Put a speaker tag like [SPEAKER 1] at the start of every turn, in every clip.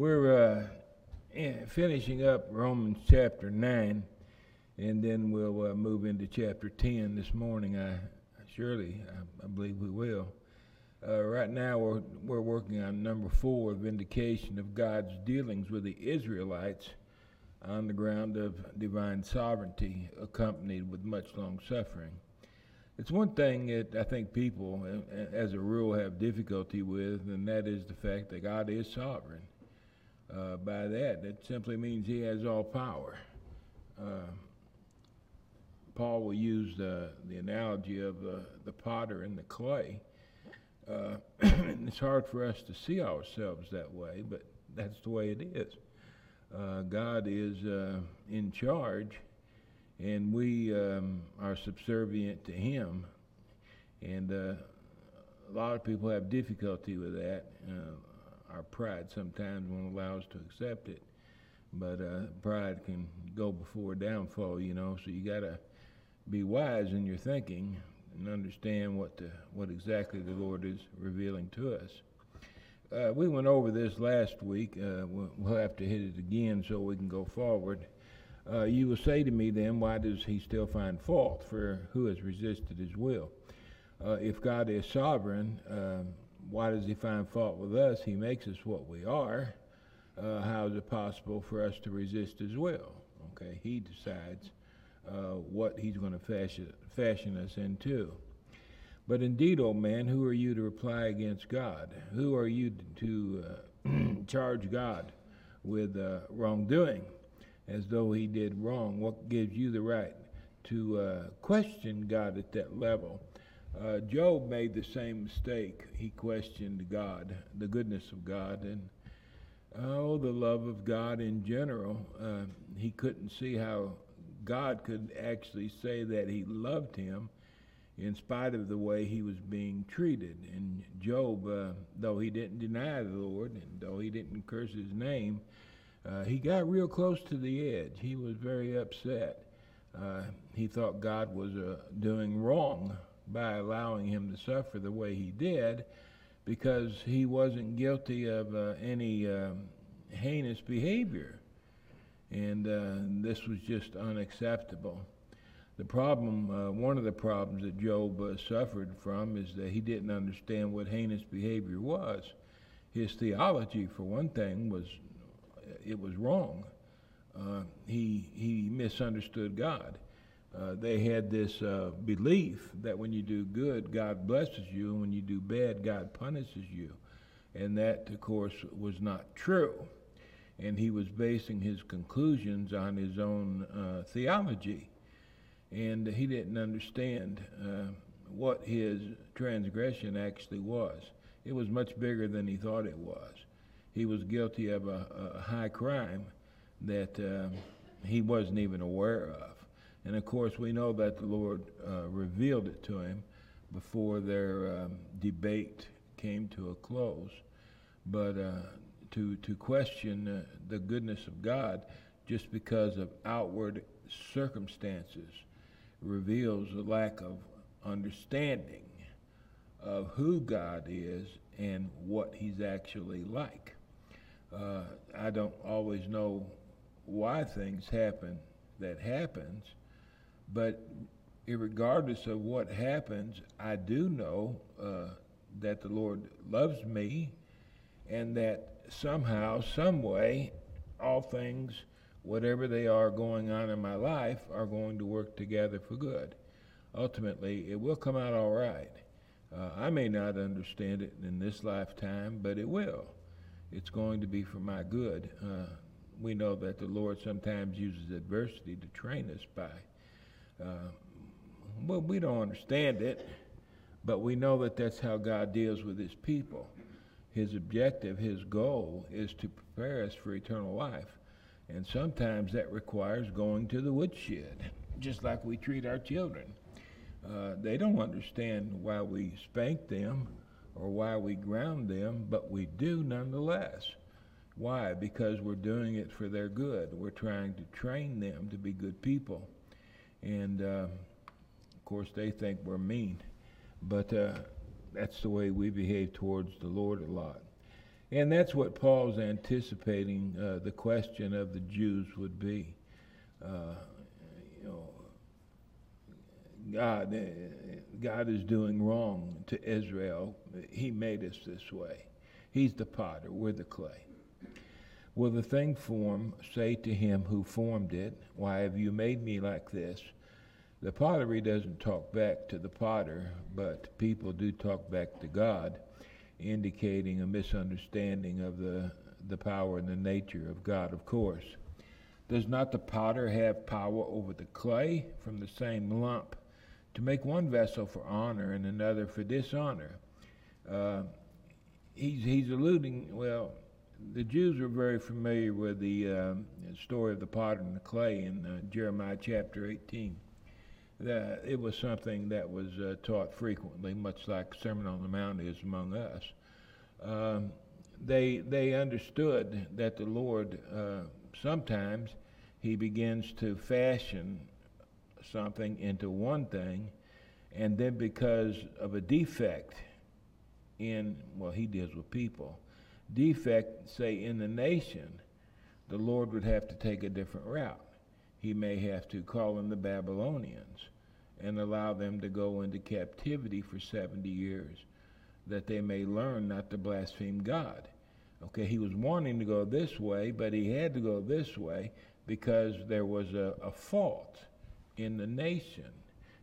[SPEAKER 1] We're uh, finishing up Romans chapter 9, and then we'll uh, move into chapter 10 this morning. I Surely, I, I believe we will. Uh, right now, we're, we're working on number four, vindication of God's dealings with the Israelites on the ground of divine sovereignty, accompanied with much long suffering. It's one thing that I think people, as a rule, have difficulty with, and that is the fact that God is sovereign. Uh, by that, it simply means He has all power. Uh, Paul will use the, the analogy of the, the potter and the clay. Uh, it's hard for us to see ourselves that way, but that's the way it is. Uh, God is uh, in charge, and we um, are subservient to Him. And uh, a lot of people have difficulty with that. Uh, our pride sometimes won't allow us to accept it, but uh, pride can go before downfall, you know. So you got to be wise in your thinking and understand what the, what exactly the Lord is revealing to us. Uh, we went over this last week. Uh, we'll, we'll, have to hit it again so we can go forward. Uh, you will say to me then, why does he still find fault for who has resisted his will? Uh, if God is sovereign, um, why does he find fault with us? He makes us what we are. Uh, how is it possible for us to resist his will? Okay, he decides uh, what he's going to fashion, fashion us into. But indeed, O oh man, who are you to reply against God? Who are you to uh, charge God with uh, wrongdoing as though he did wrong? What gives you the right to uh, question God at that level? Uh, Job made the same mistake. He questioned God, the goodness of God, and oh, the love of God in general. Uh, he couldn't see how God could actually say that he loved him in spite of the way he was being treated. And Job, uh, though he didn't deny the Lord, and though he didn't curse his name, uh, he got real close to the edge. He was very upset. Uh, he thought God was uh, doing wrong by allowing him to suffer the way he did because he wasn't guilty of uh, any um, heinous behavior and uh, this was just unacceptable. The problem, uh, one of the problems that Job uh, suffered from is that he didn't understand what heinous behavior was. His theology, for one thing, was it was wrong. Uh, he he misunderstood God. Uh, they had this uh, belief that when you do good, God blesses you, and when you do bad, God punishes you, and that, of course, was not true and he was basing his conclusions on his own uh, theology. And he didn't understand uh, what his transgression actually was. It was much bigger than he thought it was. He was guilty of a, a high crime that uh, he wasn't even aware of. And of course, we know that the Lord uh, revealed it to him before their um, debate came to a close. But uh, to, to question uh, the goodness of God just because of outward circumstances reveals a lack of understanding of who God is and what He's actually like. Uh, I don't always know why things happen that happens, but regardless of what happens, I do know uh, that the Lord loves me and that somehow, some way, all things, whatever they are going on in my life, are going to work together for good. Ultimately, it will come out all right. Uh, I may not understand it in this lifetime, but it will. It's going to be for my good. Uh, we know that the Lord sometimes uses adversity to train us by. Uh, well, we don't understand it, but we know that that's how God deals with his people his objective, his goal is to prepare us for eternal life. And sometimes that requires going to the woodshed, just like we treat our children. Uh, they don't understand why we spank them or why we ground them, but we do nonetheless. Why? Because we're doing it for their good. We're trying to train them to be good people. And uh, of course, they think we're mean. But uh, that's the way we behave towards the Lord a lot. And that's what Paul's anticipating uh, the question of the Jews would be. Uh, you know, God, uh, God is doing wrong to Israel. He made us this way. He's the potter, we're the clay. Will the thing form say to him who formed it, Why have you made me like this? The pottery doesn't talk back to the potter, but people do talk back to God, indicating a misunderstanding of the, the power and the nature of God, of course. Does not the potter have power over the clay from the same lump to make one vessel for honor and another for dishonor? Uh, he's, he's alluding, well, the Jews were very familiar with the uh, story of the potter and the clay in uh, Jeremiah chapter 18 that it was something that was uh, taught frequently, much like Sermon on the Mount is among us. Um, they they understood that the Lord uh, sometimes He begins to fashion something into one thing, and then because of a defect in well, He deals with people, defect say in the nation, the Lord would have to take a different route he may have to call in the Babylonians and allow them to go into captivity for 70 years, that they may learn not to blaspheme God. Okay, he was wanting to go this way, but he had to go this way because there was a, a fault in the nation.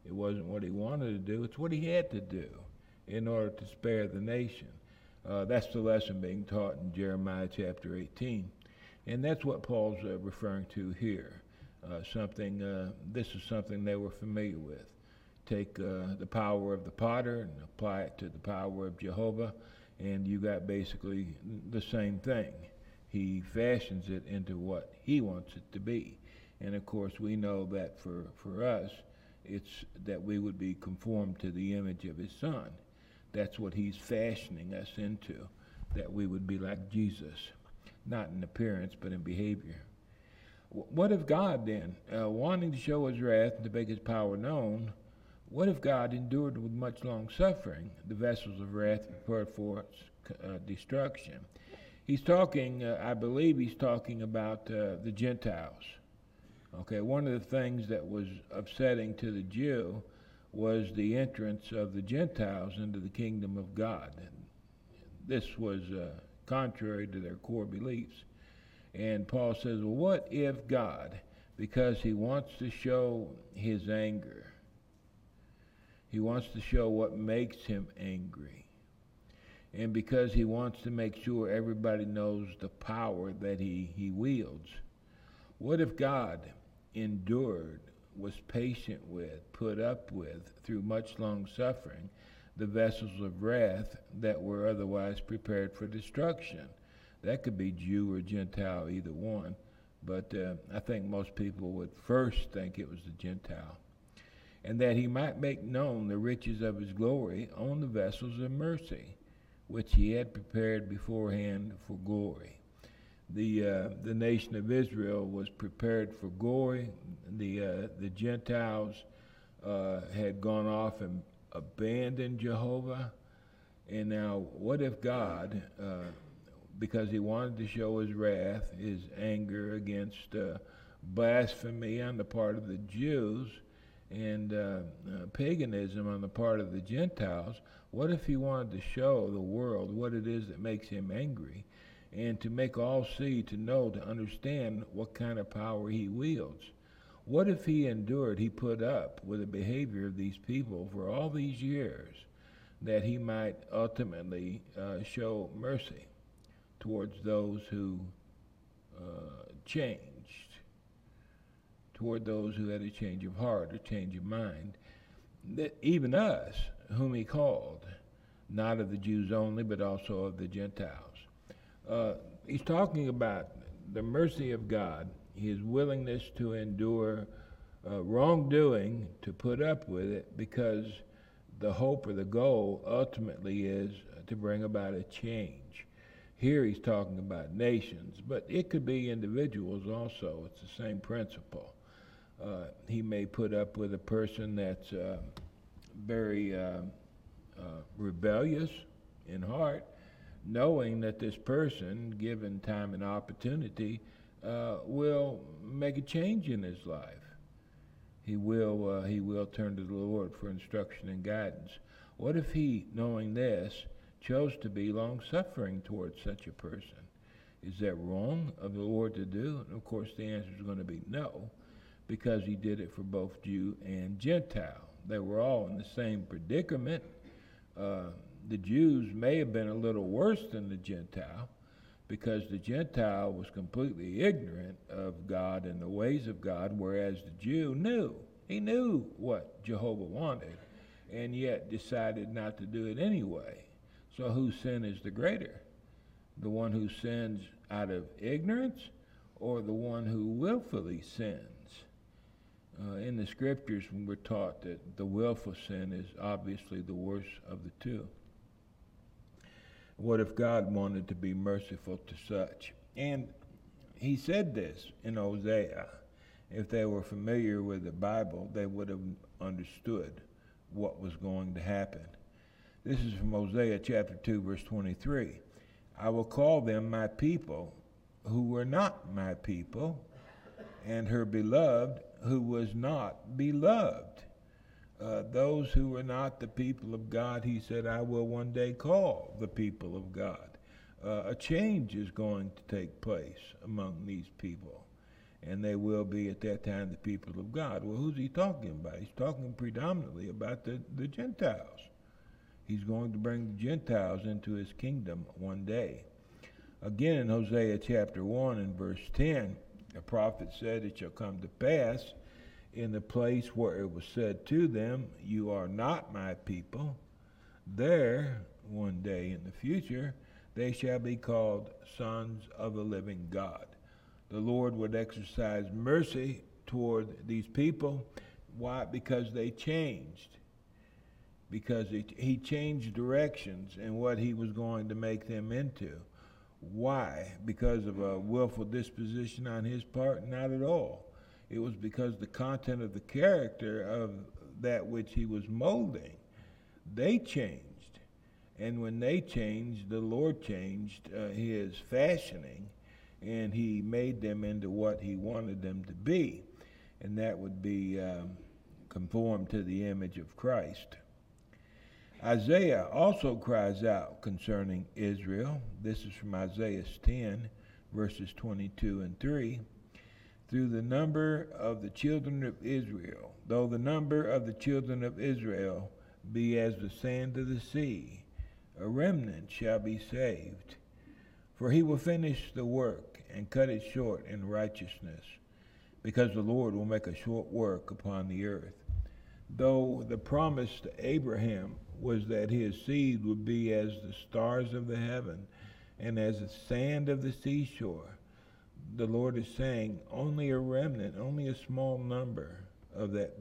[SPEAKER 1] It wasn't what he wanted to do, it's what he had to do in order to spare the nation. Uh, that's the lesson being taught in Jeremiah chapter 18. And that's what Paul's uh, referring to here. Uh, something, uh, this is something they were familiar with. Take uh, the power of the potter and apply it to the power of Jehovah, and you got basically the same thing. He fashions it into what he wants it to be. And of course, we know that for, for us, it's that we would be conformed to the image of his son. That's what he's fashioning us into, that we would be like Jesus, not in appearance, but in behavior. What if God then, uh, wanting to show his wrath and to make his power known, what if God endured with much long suffering the vessels of wrath prepared for its uh, destruction? He's talking, uh, I believe he's talking about uh, the Gentiles. Okay, one of the things that was upsetting to the Jew was the entrance of the Gentiles into the kingdom of God. And This was uh, contrary to their core beliefs. And Paul says, well, what if God, because he wants to show his anger, he wants to show what makes him angry, and because he wants to make sure everybody knows the power that he, he wields, what if God endured, was patient with, put up with, through much long suffering, the vessels of wrath that were otherwise prepared for destruction? That could be Jew or Gentile, either one. But uh, I think most people would first think it was the Gentile. And that he might make known the riches of his glory on the vessels of mercy, which he had prepared beforehand for glory. The, uh, the nation of Israel was prepared for glory. The, uh, the Gentiles uh, had gone off and abandoned Jehovah. And now, what if God uh, because he wanted to show his wrath, his anger against uh, blasphemy on the part of the Jews and uh, paganism on the part of the Gentiles. What if he wanted to show the world what it is that makes him angry and to make all see, to know, to understand what kind of power he wields? What if he endured, he put up with the behavior of these people for all these years that he might ultimately uh, show mercy? towards those who uh, changed, toward those who had a change of heart, a change of mind. That even us, whom he called, not of the Jews only, but also of the Gentiles. Uh, he's talking about the mercy of God, his willingness to endure uh, wrongdoing, to put up with it, because the hope or the goal ultimately is to bring about a change. Here he's talking about nations, but it could be individuals also. It's the same principle. Uh, he may put up with a person that's uh, very uh, uh rebellious in heart, knowing that this person, given time and opportunity, uh, will make a change in his life. He will, uh, he will turn to the Lord for instruction and guidance. What if he, knowing this, chose to be long suffering towards such a person? Is that wrong of the Lord to do? And of course, the answer is going to be no, because he did it for both Jew and Gentile. They were all in the same predicament. Uh, the Jews may have been a little worse than the Gentile, because the Gentile was completely ignorant of God and the ways of God, whereas the Jew knew. He knew what Jehovah wanted, and yet decided not to do it anyway. So whose sin is the greater? The one who sins out of ignorance or the one who willfully sins? Uh, in the scriptures, we're taught that the willful sin is obviously the worst of the two. What if God wanted to be merciful to such? And he said this in Hosea. If they were familiar with the Bible, they would have understood what was going to happen. This is from Hosea chapter 2, verse 23. I will call them my people who were not my people, and her beloved who was not beloved. Uh, those who were not the people of God, he said, I will one day call the people of God. Uh, a change is going to take place among these people, and they will be at that time the people of God. Well, who's he talking about? He's talking predominantly about the, the Gentiles. He's going to bring the Gentiles into his kingdom one day. Again, in Hosea chapter 1 and verse 10, the prophet said, It shall come to pass in the place where it was said to them, You are not my people, there, one day in the future, they shall be called sons of the living God. The Lord would exercise mercy toward these people. Why? Because they changed. Because he changed directions and what he was going to make them into. Why? Because of a willful disposition on his part? Not at all. It was because the content of the character of that which he was molding, they changed. And when they changed, the Lord changed uh, his fashioning, and he made them into what he wanted them to be. And that would be um, conformed to the image of Christ. Isaiah also cries out concerning Israel. This is from Isaiah 10, verses 22 and 3 through the number of the children of Israel. Though the number of the children of Israel be as the sand of the sea, a remnant shall be saved. For he will finish the work and cut it short in righteousness, because the Lord will make a short work upon the earth. Though the promise to Abraham was that his seed would be as the stars of the heaven and as the sand of the seashore, the Lord is saying only a remnant, only a small number of that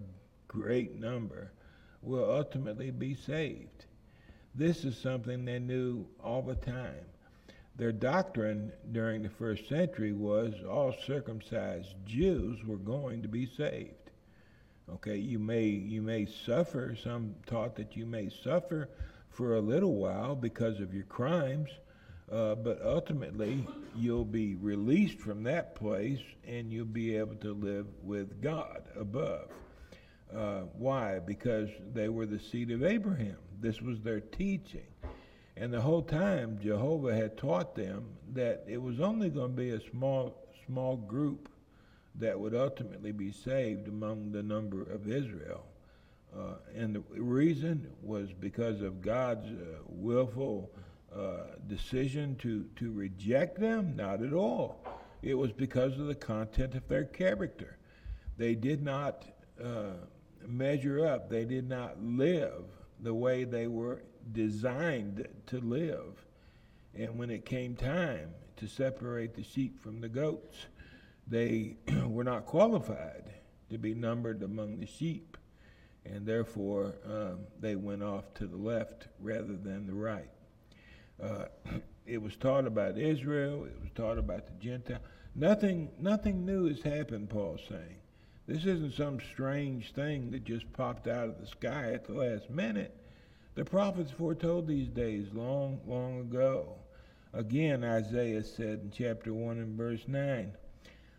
[SPEAKER 1] great number will ultimately be saved. This is something they knew all the time. Their doctrine during the first century was all circumcised Jews were going to be saved. Okay, you may you may suffer. Some taught that you may suffer for a little while because of your crimes, uh, but ultimately, you'll be released from that place and you'll be able to live with God above. Uh, why? Because they were the seed of Abraham. This was their teaching. And the whole time, Jehovah had taught them that it was only going to be a small, small group that would ultimately be saved among the number of Israel. Uh, and the reason was because of God's uh, willful uh, decision to, to reject them? Not at all. It was because of the content of their character. They did not uh, measure up, they did not live the way they were designed to live. And when it came time to separate the sheep from the goats, they were not qualified to be numbered among the sheep, and therefore um, they went off to the left rather than the right. Uh, it was taught about Israel. It was taught about the Gentile. Nothing, nothing new has happened. Paul's saying, this isn't some strange thing that just popped out of the sky at the last minute. The prophets foretold these days long, long ago. Again, Isaiah said in chapter 1 and verse 9,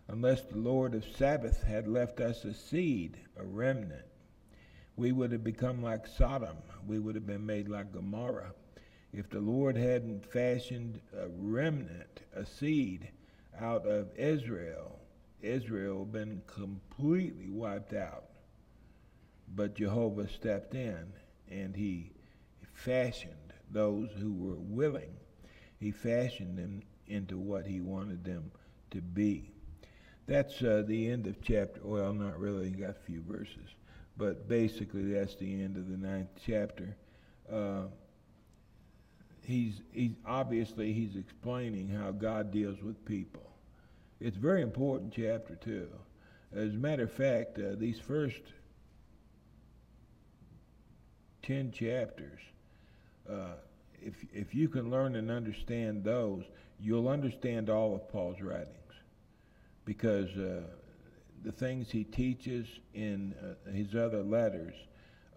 [SPEAKER 1] Unless the Lord of Sabaoth had left us a seed, a remnant, we would have become like Sodom. We would have been made like Gomorrah. If the Lord hadn't fashioned a remnant, a seed, out of Israel, Israel been completely wiped out. But Jehovah stepped in and he fashioned those who were willing. He fashioned them into what he wanted them to be. That's uh, the end of chapter. Well, not really. Got a few verses, but basically that's the end of the ninth chapter. Uh, he's he's obviously he's explaining how God deals with people. It's very important chapter too. As a matter of fact, uh, these first ten chapters, uh, if if you can learn and understand those, you'll understand all of Paul's writings, because uh, the things he teaches in uh, his other letters,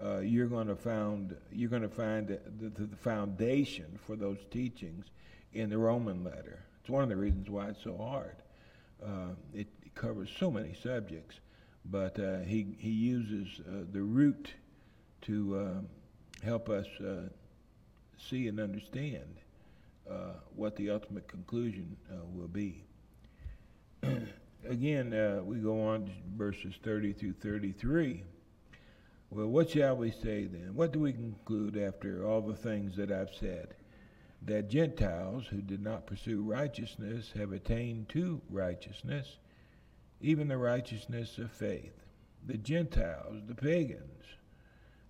[SPEAKER 1] uh, you're going to found you're going to find the, the, the foundation for those teachings in the Roman letter. It's one of the reasons why it's so hard. Uh, it, it, covers so many subjects, but uh, he he uses uh, the root to um, help us uh, see and understand uh, what the ultimate conclusion will be. Again, we go on to verses 30 through 33. Well, what shall we say then? What do we conclude after all the things that I've said? That Gentiles who did not pursue righteousness have attained to righteousness, even the righteousness of faith. The Gentiles, the pagans,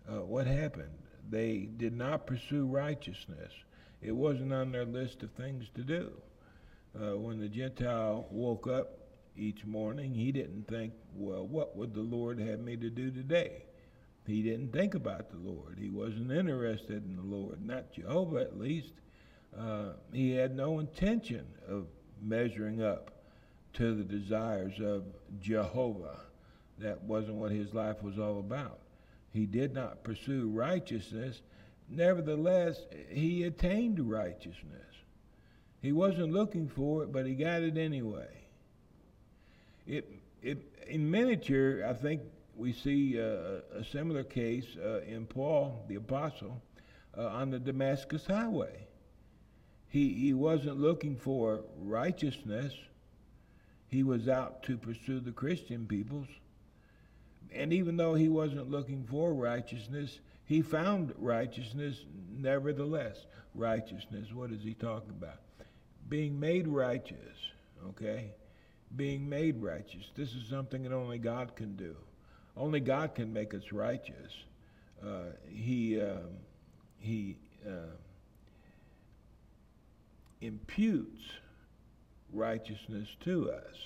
[SPEAKER 1] uh, what happened? They did not pursue righteousness. It wasn't on their list of things to do. Uh, when the Gentile woke up each morning, he didn't think, well, what would the Lord have me to do today? He didn't think about the Lord. He wasn't interested in the Lord, not Jehovah at least. Uh, he had no intention of measuring up to the desires of Jehovah. That wasn't what his life was all about he did not pursue righteousness, nevertheless, he attained righteousness. He wasn't looking for it, but he got it anyway. It, it, in miniature, I think we see uh, a similar case uh, in Paul, the apostle, uh, on the Damascus highway. He, he wasn't looking for righteousness, he was out to pursue the Christian peoples and even though he wasn't looking for righteousness, he found righteousness nevertheless. Righteousness, what is he talking about? Being made righteous, okay? Being made righteous. This is something that only God can do. Only God can make us righteous. Uh, he um, he uh, imputes righteousness to us,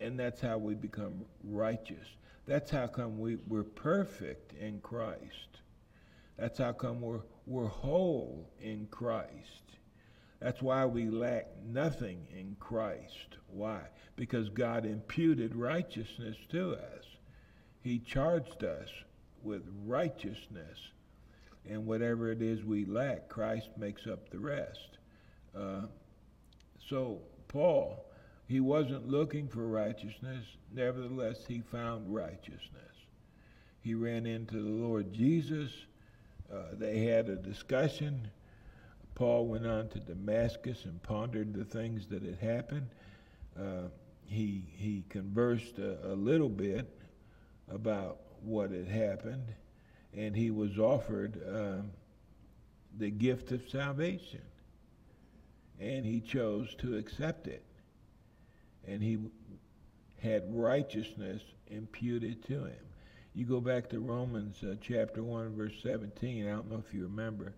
[SPEAKER 1] and that's how we become righteous. That's how come we, we're perfect in Christ. That's how come we're, we're whole in Christ. That's why we lack nothing in Christ. Why? Because God imputed righteousness to us. He charged us with righteousness. And whatever it is we lack, Christ makes up the rest. Uh, so, Paul he wasn't looking for righteousness, nevertheless, he found righteousness. He ran into the Lord Jesus. Uh, they had a discussion. Paul went on to Damascus and pondered the things that had happened. Uh, he, he conversed a, a little bit about what had happened, and he was offered um, the gift of salvation. And he chose to accept it and he had righteousness imputed to him. You go back to Romans uh, chapter 1, verse 17. I don't know if you remember,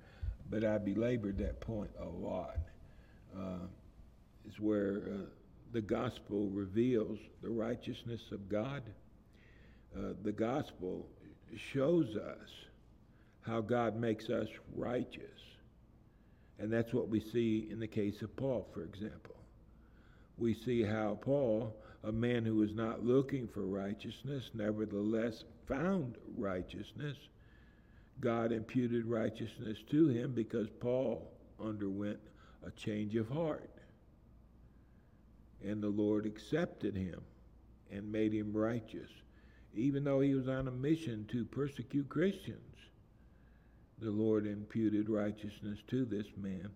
[SPEAKER 1] but I belabored that point a lot. Uh, it's where uh, the gospel reveals the righteousness of God. Uh, the gospel shows us how God makes us righteous. And that's what we see in the case of Paul, for example we see how Paul, a man who was not looking for righteousness, nevertheless found righteousness. God imputed righteousness to him because Paul underwent a change of heart. And the Lord accepted him and made him righteous, even though he was on a mission to persecute Christians. The Lord imputed righteousness to this man.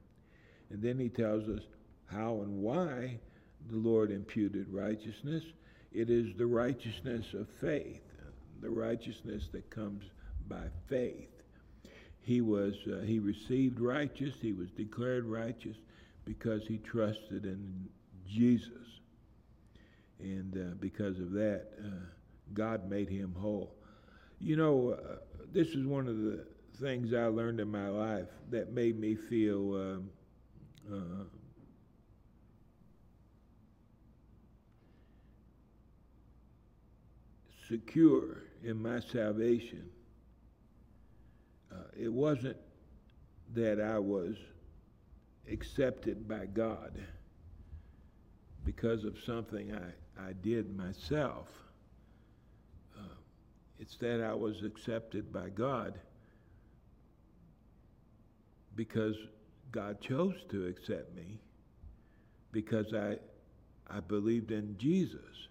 [SPEAKER 1] And then he tells us how and why the Lord imputed righteousness. It is the righteousness of faith, the righteousness that comes by faith. He was uh, he received righteous, he was declared righteous because he trusted in Jesus. And uh, because of that, uh, God made him whole. You know, uh, this is one of the things I learned in my life that made me feel um, uh, secure in my salvation. Uh, it wasn't that I was accepted by God because of something I, I did myself. It's that I was accepted by God because God chose to accept me because I, I believed in Jesus.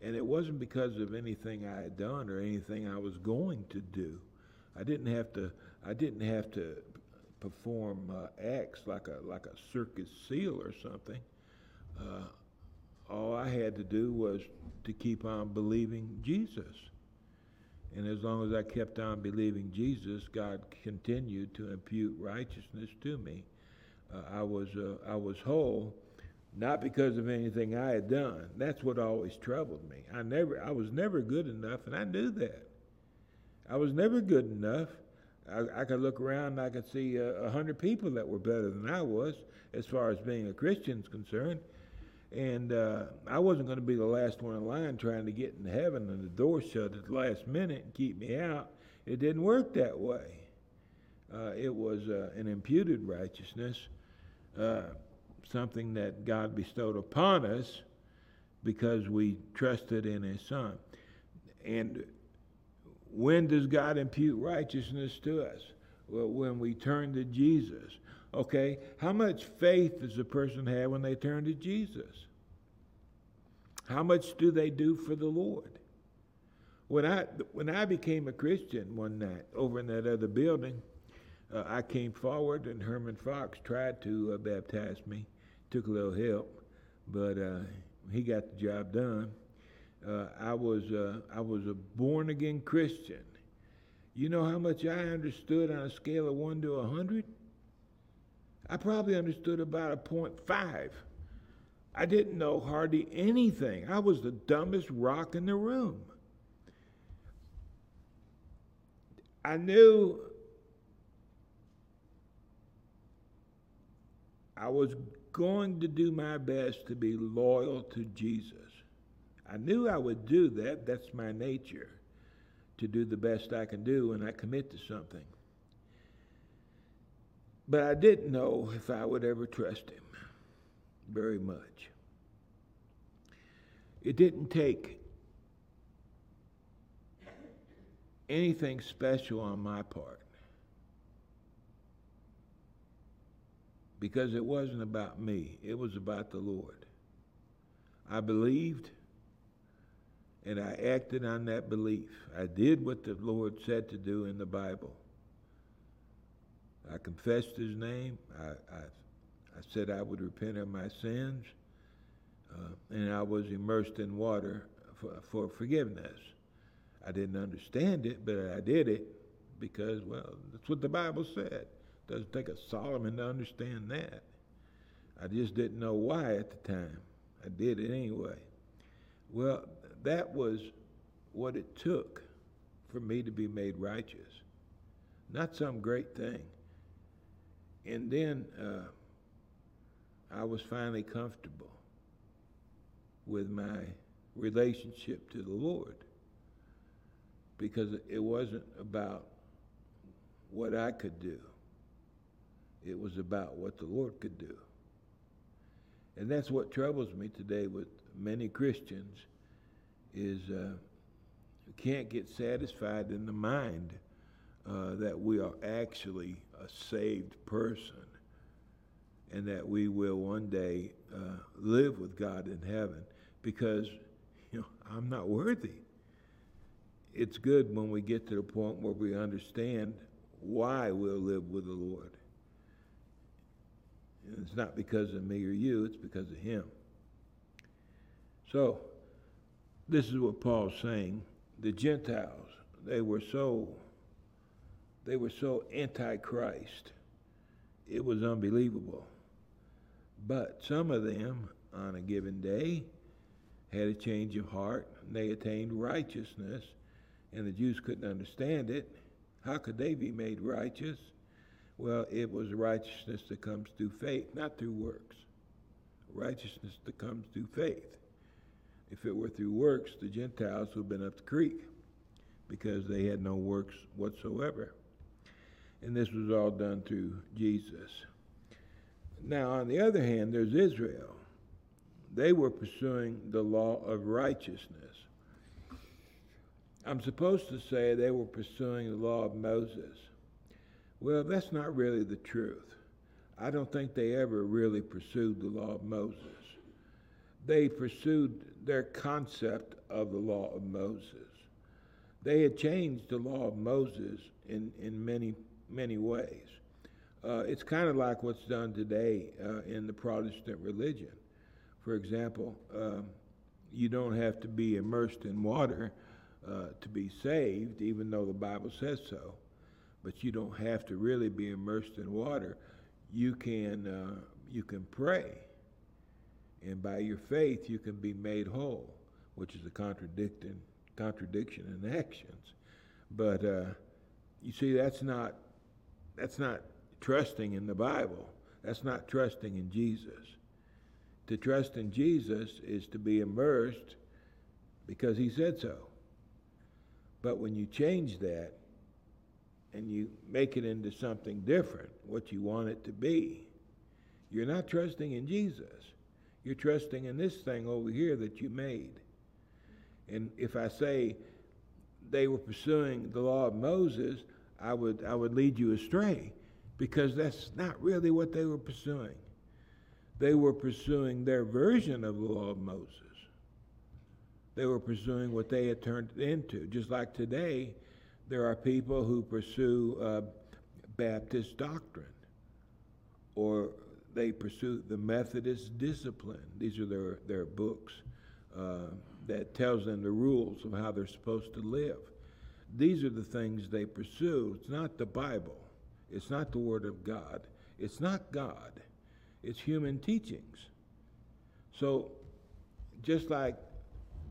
[SPEAKER 1] And it wasn't because of anything I had done or anything I was going to do. I didn't have to. I didn't have to perform uh, acts like a like a circus seal or something. Uh, all I had to do was to keep on believing Jesus. And as long as I kept on believing Jesus, God continued to impute righteousness to me. Uh, I was uh, I was whole not because of anything I had done. That's what always troubled me. I never, I was never good enough, and I knew that. I was never good enough. I, I could look around and I could see a, a hundred people that were better than I was, as far as being a Christian's concerned. And uh, I wasn't going to be the last one in line trying to get into heaven and the door shut at the last minute and keep me out. It didn't work that way. Uh, it was uh, an imputed righteousness. Uh, something that God bestowed upon us because we trusted in His Son. And when does God impute righteousness to us? Well, when we turn to Jesus. Okay, how much faith does a person have when they turn to Jesus? How much do they do for the Lord? When I when I became a Christian one night over in that other building, uh, I came forward and Herman Fox tried to uh, baptize me took a little help, but uh, he got the job done. Uh, I was uh, I was a born again Christian. You know how much I understood on a scale of one to a hundred? I probably understood about a point five. I didn't know hardly anything. I was the dumbest rock in the room. I knew I was going to do my best to be loyal to Jesus. I knew I would do that. That's my nature, to do the best I can do when I commit to something. But I didn't know if I would ever trust him very much. It didn't take anything special on my part. because it wasn't about me, it was about the Lord. I believed and I acted on that belief. I did what the Lord said to do in the Bible. I confessed His name. I, I, I said I would repent of my sins. Uh, and I was immersed in water for, for forgiveness. I didn't understand it, but I did it because, well, that's what the Bible said. Doesn't take a Solomon to understand that. I just didn't know why at the time. I did it anyway. Well, that was what it took for me to be made righteous. Not some great thing. And then uh, I was finally comfortable with my relationship to the Lord because it wasn't about what I could do. It was about what the Lord could do. And that's what troubles me today with many Christians is uh, can't get satisfied in the mind uh, that we are actually a saved person and that we will one day uh, live with God in heaven because, you know, I'm not worthy. It's good when we get to the point where we understand why we'll live with the Lord. And it's not because of me or you, it's because of Him. So, this is what Paul's saying. The Gentiles, they were so they were so anti-Christ. It was unbelievable. But some of them, on a given day, had a change of heart. And they attained righteousness, and the Jews couldn't understand it. How could they be made righteous? Well, it was righteousness that comes through faith, not through works. Righteousness that comes through faith. If it were through works, the Gentiles would have been up the creek because they had no works whatsoever. And this was all done through Jesus. Now, on the other hand, there's Israel. They were pursuing the law of righteousness. I'm supposed to say they were pursuing the law of Moses. Well, that's not really the truth. I don't think they ever really pursued the law of Moses. They pursued their concept of the law of Moses. They had changed the law of Moses in, in many, many ways. Uh, it's kind of like what's done today uh, in the Protestant religion. For example, um, you don't have to be immersed in water uh, to be saved, even though the Bible says so. But you don't have to really be immersed in water. You can uh, you can pray, and by your faith you can be made whole, which is a contradiction contradiction in actions. But uh, you see, that's not that's not trusting in the Bible. That's not trusting in Jesus. To trust in Jesus is to be immersed because he said so. But when you change that and you make it into something different, what you want it to be, you're not trusting in Jesus. You're trusting in this thing over here that you made. And if I say they were pursuing the law of Moses, I would, I would lead you astray because that's not really what they were pursuing. They were pursuing their version of the law of Moses. They were pursuing what they had turned it into. Just like today, there are people who pursue uh, Baptist doctrine or they pursue the Methodist discipline. These are their, their books uh, that tells them the rules of how they're supposed to live. These are the things they pursue. It's not the Bible. It's not the Word of God. It's not God. It's human teachings. So, just like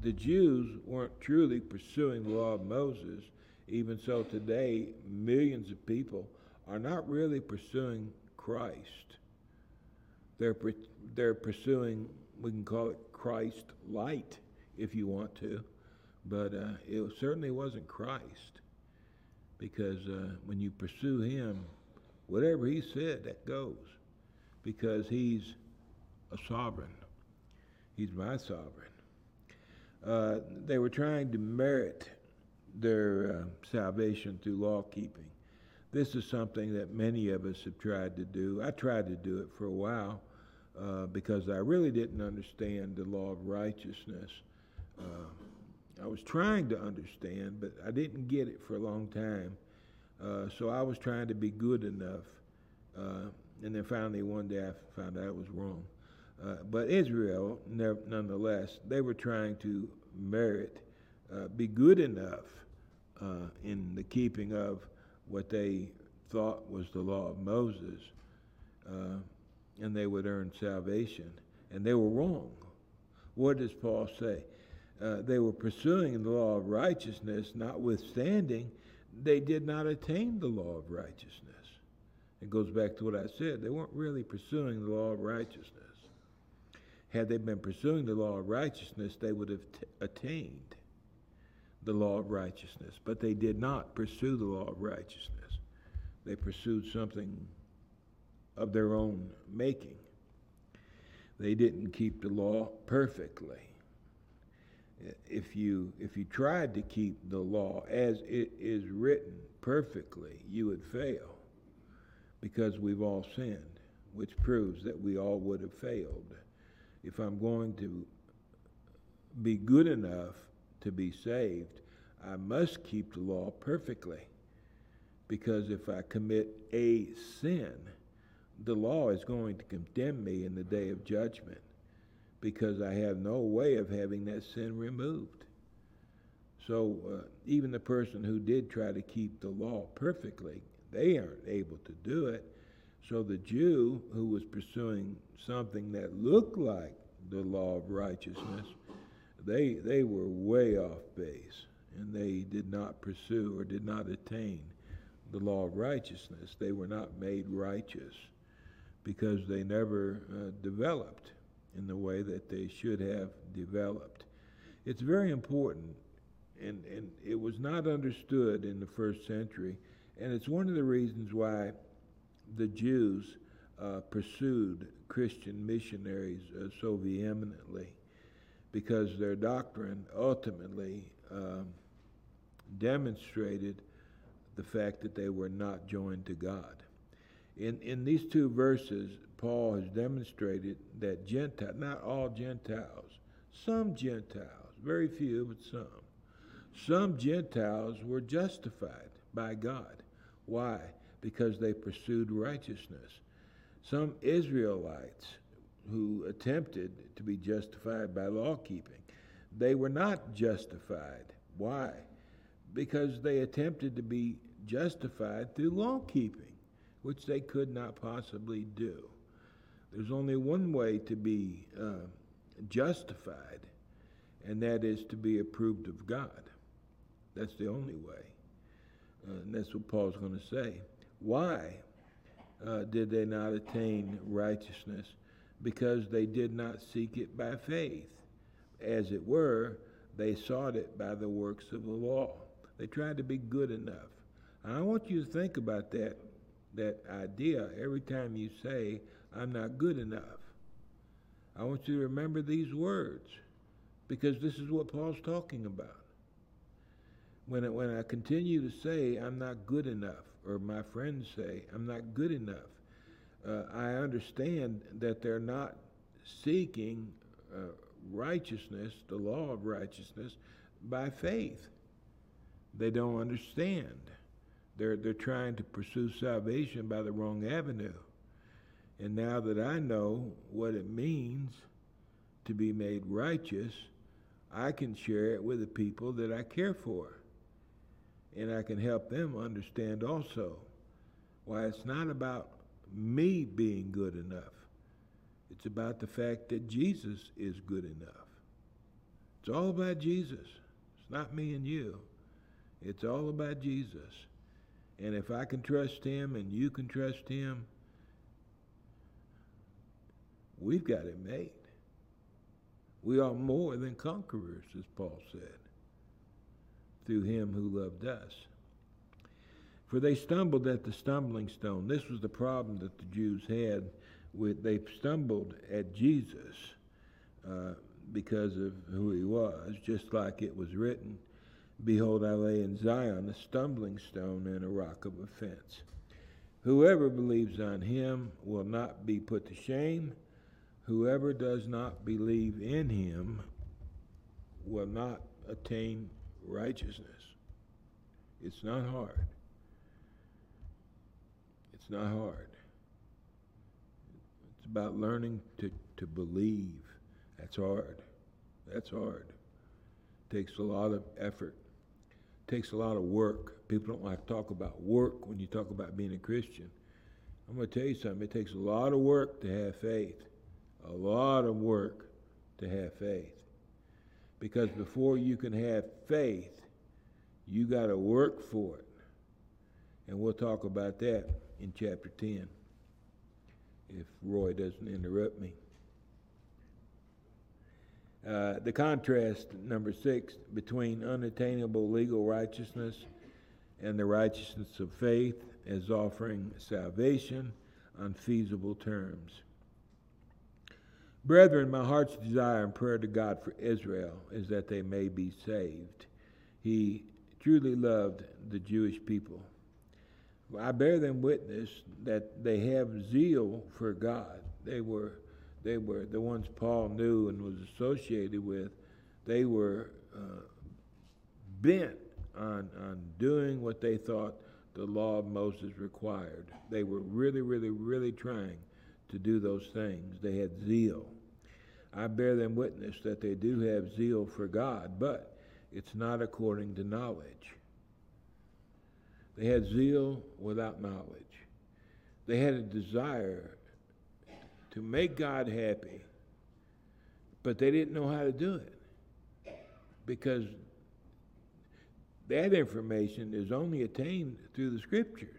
[SPEAKER 1] the Jews weren't truly pursuing the law of Moses, even so today, millions of people are not really pursuing Christ. They're, they're pursuing, we can call it Christ light if you want to, but uh, it certainly wasn't Christ because uh, when you pursue him, whatever he said, that goes because he's a sovereign. He's my sovereign. Uh, they were trying to merit their uh, salvation through law keeping. This is something that many of us have tried to do. I tried to do it for a while uh, because I really didn't understand the law of righteousness. Uh, I was trying to understand, but I didn't get it for a long time. Uh, so I was trying to be good enough. Uh, and then finally, one day I found out I was wrong. Uh, but Israel, nonetheless, they were trying to merit, uh, be good enough uh, in the keeping of what they thought was the law of Moses, and they would earn salvation. And they were wrong. What does Paul say? Uh, they were pursuing the law of righteousness, notwithstanding they did not attain the law of righteousness. It goes back to what I said. They weren't really pursuing the law of righteousness. Had they been pursuing the law of righteousness, they would have t- attained the law of righteousness. But they did not pursue the law of righteousness. They pursued something of their own making. They didn't keep the law perfectly if you if you tried to keep the law as it is written perfectly, you would fail because we've all sinned. which proves that we all would have failed. If I'm going to be good enough to be saved, I must keep the law perfectly. Because if I commit a sin, the law is going to condemn me in the day of judgment because I have no way of having that sin removed. So uh, even the person who did try to keep the law perfectly, they aren't able to do it. So the Jew who was pursuing something that looked like the law of righteousness, they they were way off base, and they did not pursue or did not attain the law of righteousness. They were not made righteous because they never uh, developed in the way that they should have developed. It's very important, and, and it was not understood in the first century, and it's one of the reasons why the Jews uh, pursued Christian missionaries uh, so vehemently, because their doctrine ultimately um, demonstrated the fact that they were not joined to God. In, in these two verses, Paul has demonstrated that Gentile, not all Gentiles, some Gentiles, very few, but some, some Gentiles were justified by God. Why? Because they pursued righteousness. Some Israelites who attempted to be justified by law keeping, they were not justified. Why? Because they attempted to be justified through law keeping, which they could not possibly do. There's only one way to be uh, justified, and that is to be approved of God. That's the only way. Uh, and that's what Paul's going to say. Why uh, did they not attain righteousness? Because they did not seek it by faith. As it were, they sought it by the works of the law. They tried to be good enough. And I want you to think about that, that idea every time you say, I'm not good enough. I want you to remember these words because this is what Paul's talking about. When, I, when I continue to say I'm not good enough, or my friends say I'm not good enough, uh, I understand that they're not seeking uh, righteousness, the law of righteousness, by faith. They don't understand. They're, they're trying to pursue salvation by the wrong avenue. And now that I know what it means to be made righteous, I can share it with the people that I care for. And I can help them understand also why it's not about me being good enough. It's about the fact that Jesus is good enough. It's all about Jesus. It's not me and you. It's all about Jesus. And if I can trust him and you can trust him, We've got it made. We are more than conquerors, as Paul said, through him who loved us. For they stumbled at the stumbling stone. This was the problem that the Jews had with they stumbled at Jesus uh, because of who he was, just like it was written, Behold, I lay in Zion a stumbling stone and a rock of offense. Whoever believes on him will not be put to shame. Whoever does not believe in him will not attain righteousness. It's not hard. It's not hard. It's about learning to, to believe. That's hard. That's hard. Takes a lot of effort. Takes a lot of work. People don't like to talk about work when you talk about being a Christian. I'm going to tell you something. It takes a lot of work to have faith a lot of work to have faith. Because before you can have faith, you got to work for it. And we'll talk about that in chapter 10 if Roy doesn't interrupt me. Uh, the contrast, number six, between unattainable legal righteousness and the righteousness of faith as offering salvation on feasible terms. Brethren, my heart's desire and prayer to God for Israel is that they may be saved. He truly loved the Jewish people. I bear them witness that they have zeal for God. They were, they were the ones Paul knew and was associated with. They were uh, bent on, on doing what they thought the law of Moses required. They were really, really, really trying to do those things. They had zeal. I bear them witness that they do have zeal for God, but it's not according to knowledge. They had zeal without knowledge. They had a desire to make God happy, but they didn't know how to do it because that information is only attained through the scriptures.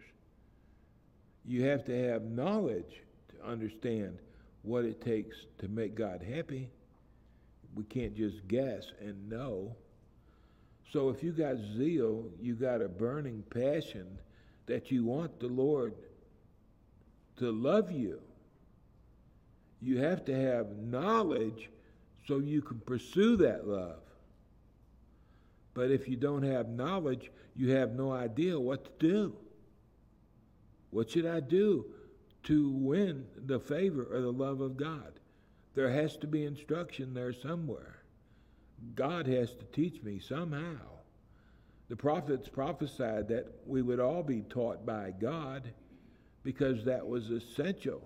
[SPEAKER 1] You have to have knowledge to understand what it takes to make God happy. We can't just guess and know. So if you got zeal, you got a burning passion that you want the Lord to love you. You have to have knowledge so you can pursue that love. But if you don't have knowledge, you have no idea what to do. What should I do to win the favor or the love of God? There has to be instruction there somewhere. God has to teach me somehow. The prophets prophesied that we would all be taught by God because that was essential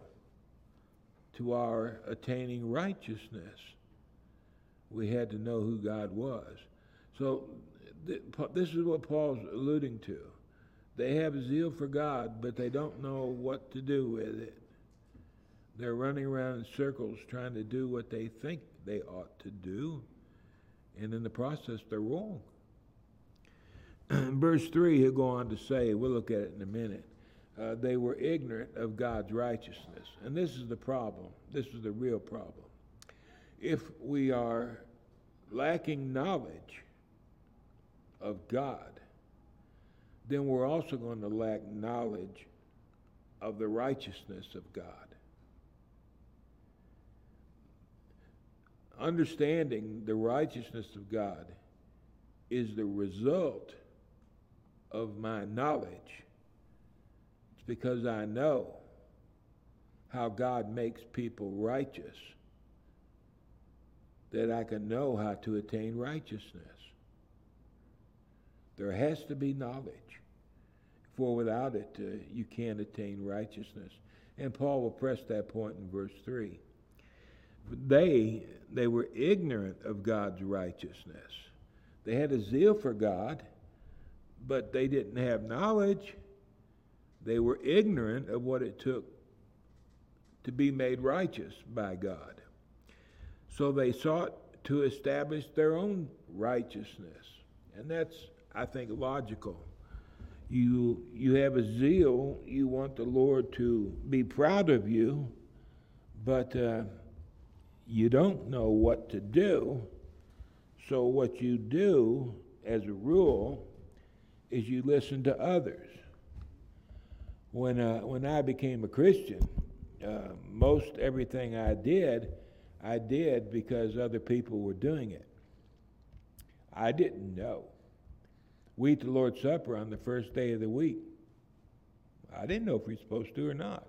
[SPEAKER 1] to our attaining righteousness. We had to know who God was. So th- this is what Paul's alluding to. They have zeal for God, but they don't know what to do with it. They're running around in circles trying to do what they think they ought to do, and in the process, they're wrong. Verse 3, he'll go on to say, we'll look at it in a minute. Uh, they were ignorant of God's righteousness. And this is the problem. This is the real problem. If we are lacking knowledge of God, then we're also going to lack knowledge of the righteousness of God. Understanding the righteousness of God is the result of my knowledge. It's because I know how God makes people righteous that I can know how to attain righteousness. There has to be knowledge, for without it, uh, you can't attain righteousness. And Paul will press that point in verse 3. They, they were ignorant of God's righteousness. They had a zeal for God, but they didn't have knowledge. They were ignorant of what it took to be made righteous by God. So they sought to establish their own righteousness. And that's I think, logical. You, you have a zeal, you want the Lord to be proud of you, but uh, you don't know what to do. So, what you do as a rule is you listen to others. When, uh, when I became a Christian, uh, most everything I did, I did because other people were doing it. I didn't know we eat the Lord's Supper on the first day of the week. I didn't know if we are supposed to or not.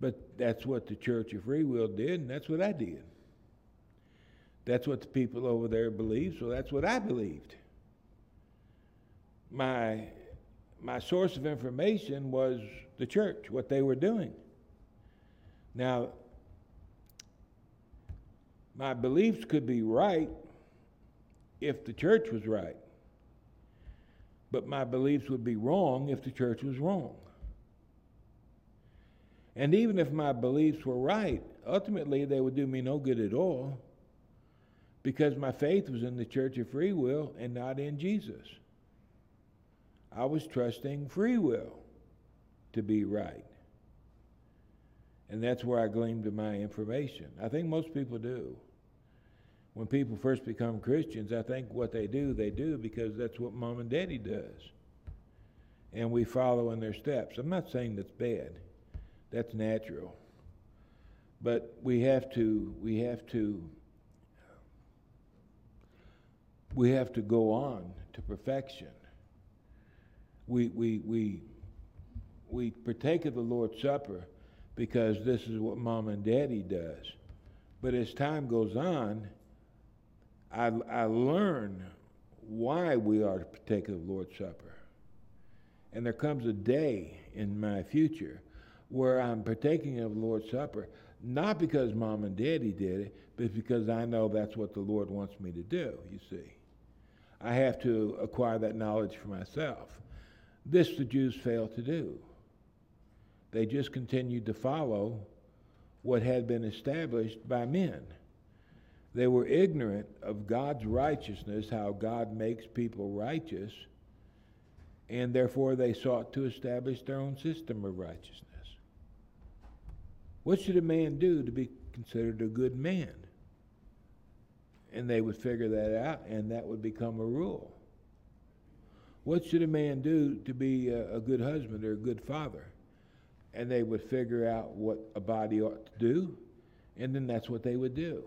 [SPEAKER 1] But that's what the Church of Free Will did, and that's what I did. That's what the people over there believed, so that's what I believed. My, my source of information was the church, what they were doing. Now, my beliefs could be right if the church was right but my beliefs would be wrong if the church was wrong. And even if my beliefs were right, ultimately they would do me no good at all because my faith was in the church of free will and not in Jesus. I was trusting free will to be right. And that's where I gleaned my information. I think most people do when people first become Christians, I think what they do, they do because that's what mom and daddy does. And we follow in their steps. I'm not saying that's bad. That's natural. But we have to we have to we have to go on to perfection. We we we we partake of the Lord's Supper because this is what mom and daddy does. But as time goes on, I, I learn why we are to partake of the Lord's Supper. And there comes a day in my future where I'm partaking of the Lord's Supper, not because mom and daddy did it, but because I know that's what the Lord wants me to do, you see. I have to acquire that knowledge for myself. This the Jews failed to do. They just continued to follow what had been established by men. They were ignorant of God's righteousness, how God makes people righteous, and therefore they sought to establish their own system of righteousness. What should a man do to be considered a good man? And they would figure that out, and that would become a rule. What should a man do to be a, a good husband or a good father? And they would figure out what a body ought to do, and then that's what they would do.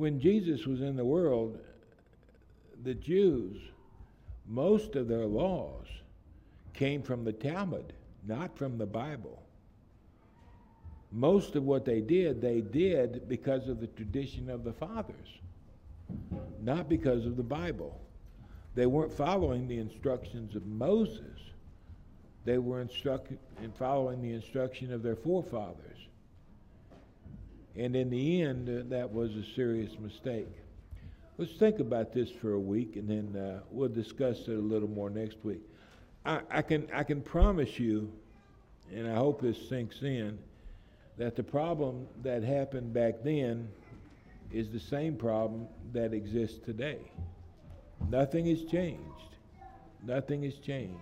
[SPEAKER 1] When Jesus was in the world, the Jews, most of their laws came from the Talmud, not from the Bible. Most of what they did, they did because of the tradition of the fathers, not because of the Bible. They weren't following the instructions of Moses. They were instruct- in following the instruction of their forefathers. And in the end, uh, that was a serious mistake. Let's think about this for a week, and then uh, we'll discuss it a little more next week. I, I, can I can promise you, and I hope this sinks in, that the problem that happened back then is the same problem that exists today. Nothing has changed. Nothing has changed.